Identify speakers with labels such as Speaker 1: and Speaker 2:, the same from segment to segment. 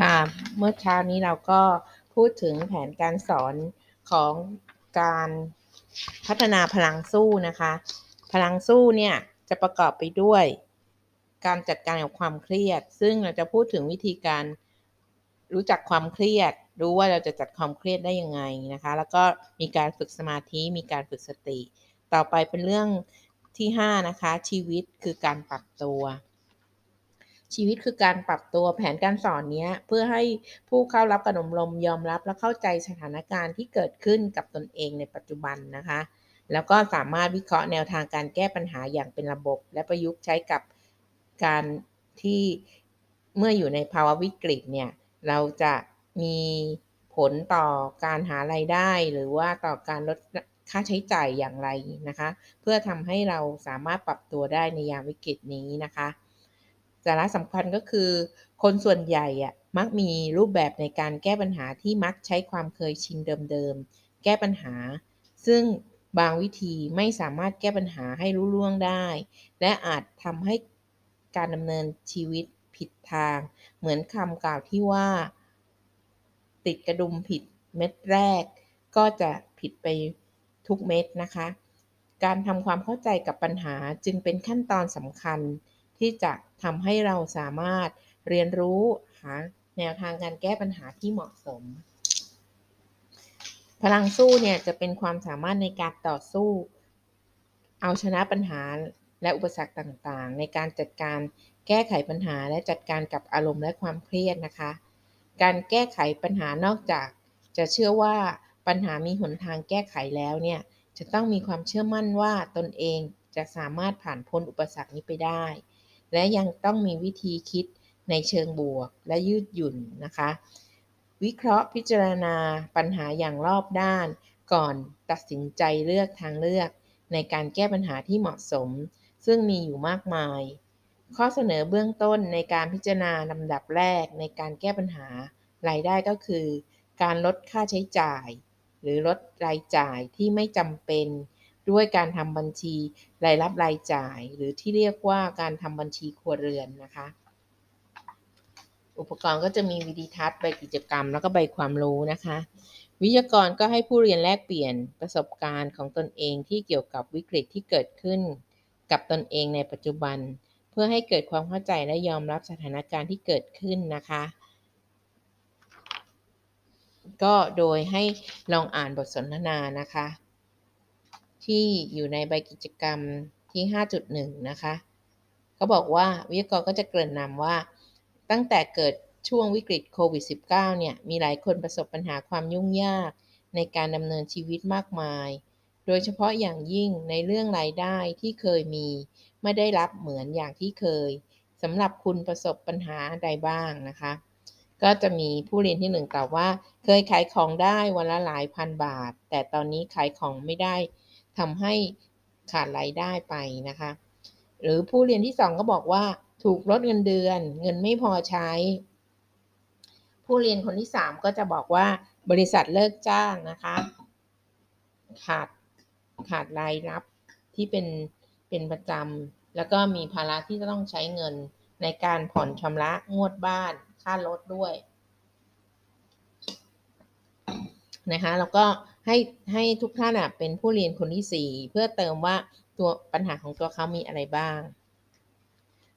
Speaker 1: ค่ะ เมื่อเช้านี้เราก็พูดถึงแผนการสอนของการพัฒนาพลังสู้นะคะ พลังสู้เนี่ยจะประกอบไปด้วย การจัดการกับความเครียด ซึ่งเราจะพูดถึงวิธีการรู้จักความเครียด รู้ว่าเราจะจัดความเครียดได้ยังไงนะคะ แล้วก็มีการฝึกสมาธิ มีการฝึกสติ ต่อไปเป็นเรื่องที่ 5 นะคะ ชีวิตคือการปรับตัว ชีวิตคือการปรับตัวแผนการสอนนี้เพื่อให้ผู้เข้ารับการอบรมยอมรับและเข้าใจสถานการณ์ที่เกิดขึ้นกับตนเองในปัจจุบันนะคะ แล้วก็สามารถวิเคราะห์แนวทางการแก้ปัญหาอย่างเป็นระบบ และประยุกต์ใช้กับการที่เมื่ออยู่ในภาวะวิกฤตเนี่ยเราจะมีผลต่อการหาไรายได้ หรือว่าต่อการลดค่าใช้จ่ายอย่างไรนะคะ เพื่อทำให้เราสามารถปรับตัวได้ในยามวิกฤตนี้นะคะ สาระสำคัญก็คือ คนส่วนใหญ่อะมักมีรูปแบบในการแก้ปัญหาที่มักใช้ความเคยชินเดิมๆ แก้ปัญหา ซึ่งบางวิธีไม่สามารถแก้ปัญหาให้รู้ล่วงได้ และอาจทำให้การดำเนินชีวิตผิดทาง เหมือนคำกล่าวที่ว่า ติดกระดุมผิดเม็ดแรก ก็จะผิดไปทุกเม็ดนะคะ การทำความเข้าใจกับปัญหาจึงเป็นขั้นตอนสำคัญ ที่จะทำให้เราสามารถเรียนรู้หาแนวทางการแก้ปัญหาที่เหมาะสม พลังสู้เนี่ยจะเป็นความสามารถในการต่อสู้ เอาชนะปัญหาและอุปสรรคต่างๆ ในการจัดการแก้ไขปัญหาและจัดการกับอารมณ์และความเครียดนะคะ การแก้ไขปัญหานอกจาก จะเชื่อว่าปัญหามีหนทางแก้ไขแล้วเนี่ยจะต้องมีความเชื่อมั่นว่าตนเองจะสามารถผ่านพ้นอุปสรรคนี้ไปได้ และยังต้องมีวิธีคิดในเชิงบวกและยืดหยุ่นนะคะ วิเคราะห์พิจารณาปัญหาอย่างรอบด้าน ก่อนตัดสินใจเลือกทางเลือก ในการแก้ปัญหาที่เหมาะสม ซึ่งมีอยู่มากมาย ข้อเสนอเบื้องต้นในการพิจารณาลำดับแรกในการแก้ปัญหารายได้ก็คือ การลดค่าใช้จ่าย หรือลดรายจ่ายที่ไม่จำเป็น ด้วยการทำบัญชีรายรับรายจ่าย หรือที่เรียกว่าการทำบัญชีครัวเรือนนะคะ อุปกรณ์ก็จะมีวิดีทัศน์ใบกิจกรรม แล้วก็ใบความรู้นะคะ วิทยากรก็ให้ผู้เรียนแลกเปลี่ยนประสบการณ์ของตนเองที่เกี่ยวกับวิกฤตที่เกิดขึ้น กับตนเองในปัจจุบัน เพื่อให้เกิดความเข้าใจและยอมรับสถานการณ์ที่เกิดขึ้นนะคะก็โดยให้ลองอ่านบทสนทนานะคะ ที่อยู่ในใบกิจกรรมที่ 5.1 นะคะเขาบอกว่าวิทยากรก็จะเกริ่นนำว่า ตั้งแต่เกิดช่วงวิกฤตโควิด -19 เนี่ย มีหลายคนประสบปัญหาความยุ่งยากในการดำเนินชีวิตมากมาย โดยเฉพาะอย่างยิ่งในเรื่องรายได้ที่เคยมี ไม่ได้รับเหมือนอย่างที่เคยสำหรับคุณประสบปัญหาใดบ้างนะคะ ก็จะมีผู้เรียนที่หนึ่งตอบว่า เคยขายของได้วันละหลายพันบาท แต่ตอนนี้ขายของไม่ได้ ทำให้ขาดรายได้ไปนะคะ หรือผู้เรียนที่สองก็บอกว่าถูกลดเงินเดือน เงินไม่พอใช้ ผู้เรียนคนที่สามก็จะบอกว่าบริษัทเลิกจ้างนะคะ ขาดขาดรายรับที่เป็นเป็นประจำแล้วก็มีภาระที่จะต้องใช้เงินในการผ่อนชำระงวดบ้านค่ารถด้วยนะคะแล้วก็ ให้ให้ทุกท่านเป็นผู้เรียนคนที่ 4 เพื่อเติมว่าตัวปัญหาของตัวเขามีอะไรบ้าง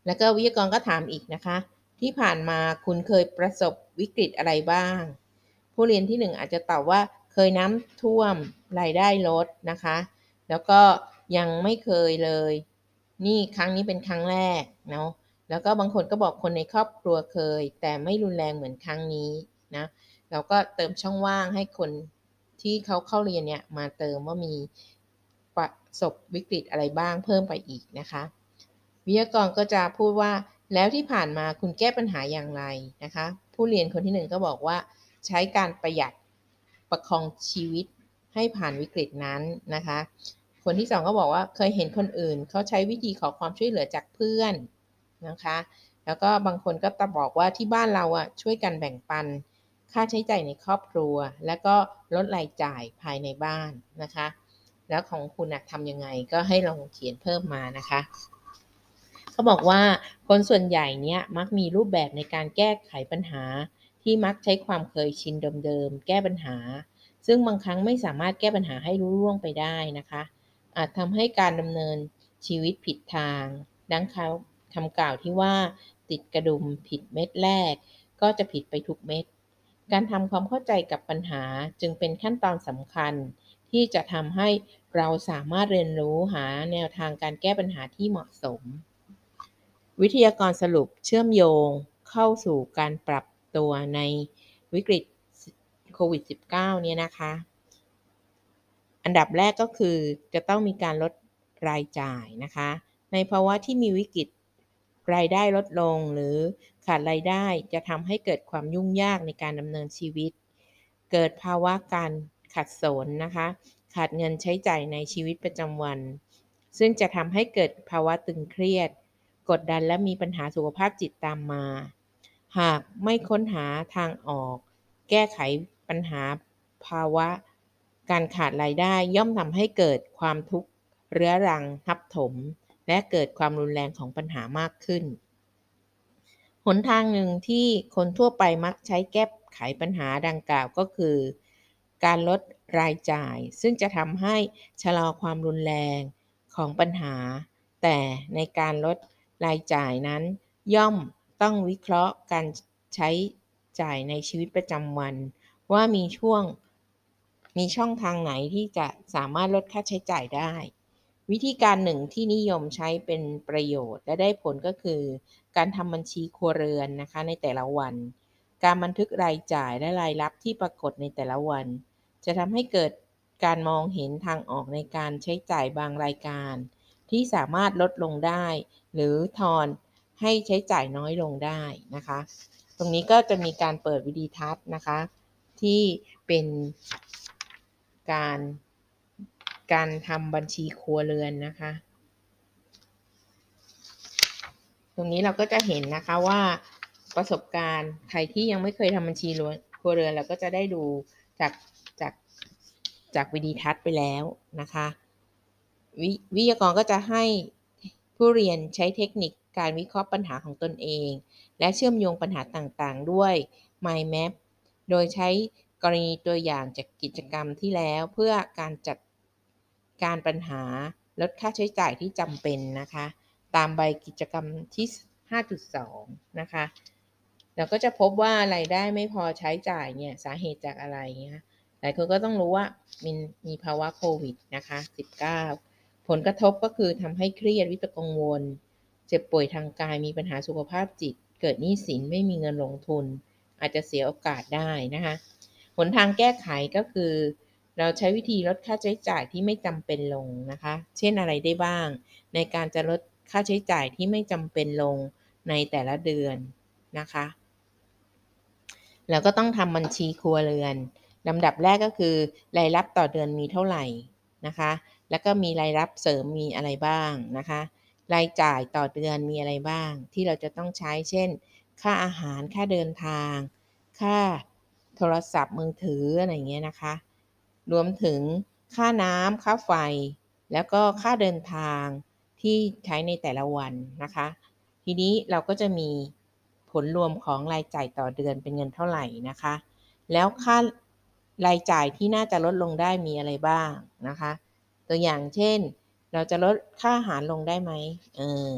Speaker 1: แล้วก็วิทยากรก็ถามอีกนะคะ ที่ผ่านมาคุณเคยประสบวิกฤตอะไรบ้าง ผู้เรียนที่ 1 อาจจะตอบว่าเคยน้ำท่วมรายได้ลดนะคะ แล้วก็ยังไม่เคยเลย นี่ครั้งนี้เป็นครั้งแรกเนาะแล้วก็บางคนก็บอกคนในครอบครัวเคย แต่ไม่รุนแรงเหมือนครั้งนี้นะเราก็เติมช่องว่างให้คน ที่เขาเข้าเรียนเนี่ยมาเติมว่ามีประสบวิกฤตอะไรบ้างเพิ่มไปอีกนะคะ วิทยากรก็จะพูดว่าแล้วที่ผ่านมาคุณแก้ปัญหาอย่างไรนะคะ ผู้เรียนคนที่หนึ่งก็บอกว่าใช้การประหยัดประคองชีวิตให้ผ่านวิกฤตนั้นนะคะ คนที่สองก็บอกว่าเคยเห็นคนอื่นเขาใช้วิธีขอความช่วยเหลือจากเพื่อนนะคะ แล้วก็บางคนก็ตะบอกว่าที่บ้านเราอะช่วยกันแบ่งปัน ค่าใช้จ่ายในครอบครัว แล้วก็ลดรายจ่ายภายในบ้านนะคะ แล้วของคุณนะทำยังไงก็ให้ลองเขียนเพิ่มมานะคะเขาบอกว่าคนส่วนใหญ่เนี้ยมักมีรูปแบบในการแก้ไขปัญหา ที่มักใช้ความเคยชินเดิมๆแก้ปัญหา ซึ่งบางครั้งไม่สามารถแก้ปัญหาให้รู้ล่วงไปได้นะคะ อาจทำให้การดำเนินชีวิตผิดทาง ดังเขาคำกล่าวที่ว่าติดกระดุมผิดเม็ดแรก ก็จะผิดไปทุกเม็ด การทำความเข้าใจกับปัญหาจึงเป็นขั้นตอนสำคัญ ที่จะทำให้เราสามารถเรียนรู้หาแนวทางการแก้ปัญหาที่เหมาะสม วิทยากรสรุปเชื่อมโยงเข้าสู่การปรับตัวในวิกฤตโควิด -19 เนี่ยนะคะ อันดับแรกก็คือจะต้องมีการลดรายจ่ายนะคะ ในภาวะที่มีวิกฤตรายได้ลดลงหรือ ขาดรายได้จะทำให้เกิดความยุ่งยากในการดำเนินชีวิต เกิดภาวะการขัดสนนะคะ ขาดเงินใช้จ่ายในชีวิตประจำวัน ซึ่งจะทำให้เกิดภาวะตึงเครียด กดดันและมีปัญหาสุขภาพจิตตามมา หากไม่ค้นหาทางออก แก้ไขปัญหาภาวะ การขาดรายได้ย่อมทำให้เกิดความทุกข์เรื้อรังทับถม และเกิดความรุนแรงของปัญหามากขึ้น หนทางหนึ่งที่คนทั่วไปมักใช้แก้ไขปัญหาดังกล่าวก็คือ การลดรายจ่าย ซึ่งจะทำให้ชะลอความรุนแรงของปัญหา แต่ในการลดรายจ่ายนั้น ย่อมต้องวิเคราะห์การใช้จ่ายในชีวิตประจำวัน ว่ามีช่วงมีช่องทางไหนที่จะสามารถลดค่าใช้จ่ายได้ วิธีการหนึ่งที่นิยมใช้เป็นประโยชน์ และได้ผลก็คือ การทำบัญชีครัวเรือนนะคะในแต่ละวัน การบันทึกรายจ่ายและรายรับที่ปรากฏในแต่ละวัน จะทำให้เกิดการมองเห็นทางออกในการใช้จ่ายบางรายการ ที่สามารถลดลงได้ หรือทอนให้ใช้จ่ายน้อยลงได้นะคะ ตรงนี้ก็จะมีการเปิดวิดีทัศน์นะคะ ที่เป็นการ การทำบัญชีครัวเรือนนะคะ ตรงนี้เราก็จะเห็นนะคะว่าประสบการณ์ใครที่ยังไม่เคยทำบัญชีครัวเรือนเราก็จะได้ดูจากจากจากวิดีทัศน์ไปแล้วนะคะววิทยากรก็จะให้ผู้เรียนใช้เทคนิคการวิเคราะห์ปัญหาของตนเอง และเชื่อมโยงปัญหาต่างๆ ด้วย Mind Map โดยใช้กรณีตัวอย่างจากกิจกรรมที่แล้วเพื่อการจัด การปัญหาลดค่าใช้จ่ายที่จำเป็นนะคะ ตามใบกิจกรรมที่ 5.2 นะคะเราก็จะพบว่ารายได้ไม่พอใช้จ่ายเนี่ยสาเหตุจากอะไรเนะหลายคนก็ต้องรู้ว่ามีมีภาวะโควิดนะคะ 19 ผลกระทบก็คือทำให้เครียดวิตกกังวล เจ็บป่วยทางกายมีปัญหาสุขภาพจิต เกิดหนี้สินไม่มีเงินลงทุน อาจจะเสียโอกาสได้นะคะ หนทางแก้ไขก็คือ เราใช้วิธีลดค่าใช้จ่ายที่ไม่จำเป็นลงนะคะ เช่นอะไรได้บ้าง ในการจะลดค่าใช้จ่ายที่ไม่จำเป็นลงในแต่ละเดือนนะคะเราก็ต้องทำบัญชีครัวเรือนลำดับแรกก็คือรายรับต่อเดือนมีเท่าไหร่นะคะ แล้วก็มีรายรับเสริมมีอะไรบ้างนะคะ รายจ่ายต่อเดือนมีอะไรบ้าง ที่เราจะต้องใช้ เช่น ค่าอาหาร ค่าเดินทาง ค่าโทรศัพท์มือถืออะไรเงี้ยนะคะ รวมถึงค่าน้ำค่าไฟ แล้วก็ค่าเดินทางที่ใช้ในแต่ละวันนะคะ ทีนี้เราก็จะมีผลรวมของรายจ่ายต่อเดือนเป็นเงินเท่าไหร่นะคะ แล้วค่ารายจ่ายที่น่าจะลดลงได้มีอะไรบ้างนะคะ ตัวอย่างเช่น เราจะลดค่าอาหารลงได้ไหมเออ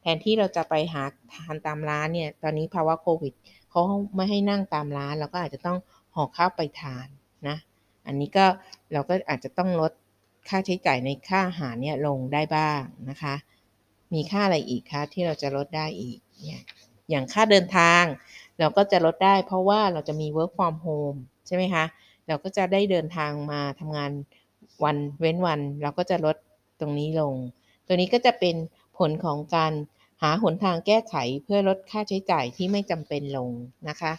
Speaker 1: แทนที่เราจะไปหาทานตามร้านเนี่ย ตอนนี้ภาวะโควิดเขาไม่ให้นั่งตามร้าน เราก็อาจจะต้องห่อข้าวไปทานนะ อันนี้ก็เราก็อาจจะต้องลดค่าใช้จ่ายในค่าอาหารเนี่ยลงได้บ้างนะคะ มีค่าอะไรอีกคะที่เราจะลดได้อีกเนี่ยอย่างค่าเดินทาง เราก็จะลดได้ เพราะว่าเราจะมี work from home ใช่ไหมคะ เราก็จะได้เดินทางมาทำงานวันเว้นวัน เราก็จะลดตรงนี้ลง ตัวนี้ก็จะเป็นผลของการหาหนทางแก้ไขเพื่อลดค่าใช้จ่ายที่ไม่จำเป็นลงนะคะ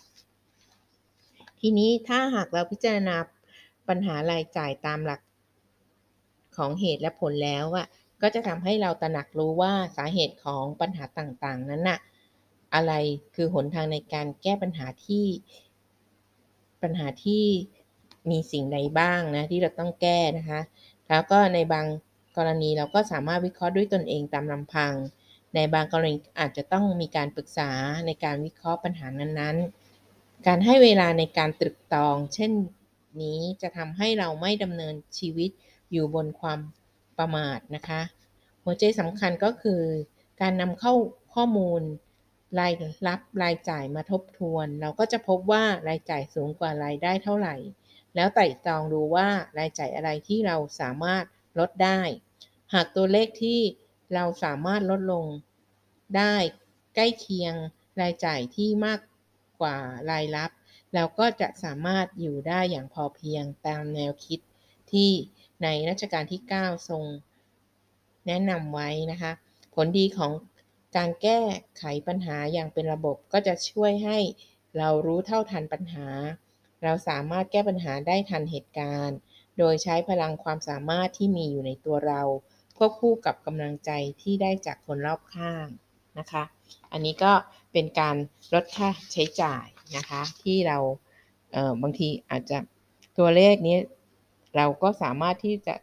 Speaker 1: ทีนี้ถ้าหากเราพิจารณา ปัญหารายจ่ายตามหลักของเหตุและผลแล้วอะก็จะทำให้เราตระหนักรู้ว่าสาเหตุของปัญหาต่างๆ นั้นน่ะอะไรคือหนทางในการแก้ปัญหาที่ปัญหาที่มีสิ่งใดบ้างนะที่เราต้องแก้นะคะ แล้วก็ในบางกรณีเราก็สามารถวิเคราะห์ด้วยตนเองตามลำพัง ในบางกรณีอาจจะต้องมีการปรึกษาในการวิเคราะห์ปัญหานั้นๆ การให้เวลาในการตรึกตรอง เช่น นี้จะทำให้เราไม่ดำเนินชีวิตอยู่บนความประมาทนะคะ หัวใจสำคัญก็คือการนำเข้าข้อมูลรายรับรายจ่ายมาทบทวน เราก็จะพบว่ารายจ่ายสูงกว่ารายได้เท่าไหร่ แล้วไต่ตรองดูว่ารายจ่ายอะไรที่เราสามารถลดได้ หากตัวเลขที่เราสามารถลดลงได้ใกล้เคียงรายจ่ายที่มากกว่ารายรับ เราก็จะสามารถอยู่ได้อย่างพอเพียงตามแนวคิดที่ในรัชกาลที่ 9 ทรงแนะนำไว้นะคะ ผลดีของการแก้ไขปัญหาอย่างเป็นระบบก็จะช่วยให้เรารู้เท่าทันปัญหา เราสามารถแก้ปัญหาได้ทันเหตุการณ์ โดยใช้พลังความสามารถที่มีอยู่ในตัวเราควบคู่กับกำลังใจที่ได้จากคนรอบข้าง นะคะ อันนี้ก็เป็นการลดค่าใช้จ่ายนะคะ ที่เราเอ่อบางทีอาจจะตัวเลขนี้เราก็สามารถที่จะ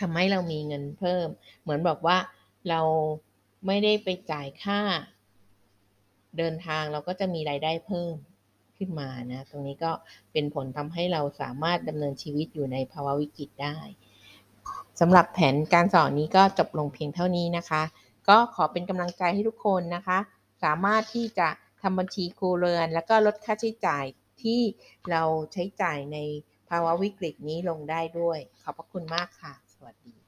Speaker 1: ทำให้เรามีเงินเพิ่ม เหมือนบอกว่าเราไม่ได้ไปจ่ายค่าเดินทางเราก็จะมีรายได้เพิ่มขึ้นมานะ ตรงนี้ก็เป็นผลทำให้เราสามารถดำเนินชีวิตอยู่ในภาวะวิกฤตได้สำหรับแผนการสอนนี้ก็จบลงเพียงเท่านี้นะคะ ก็ขอเป็นกำลังใจให้ทุกคนนะคะ สามารถที่จะทำบัญชีครัวเรือน แล้วก็ลดค่าใช้จ่ายที่เราใช้จ่ายในภาวะวิกฤตนี้ลงได้ด้วย ขอบพระคุณมากค่ะ สวัสดี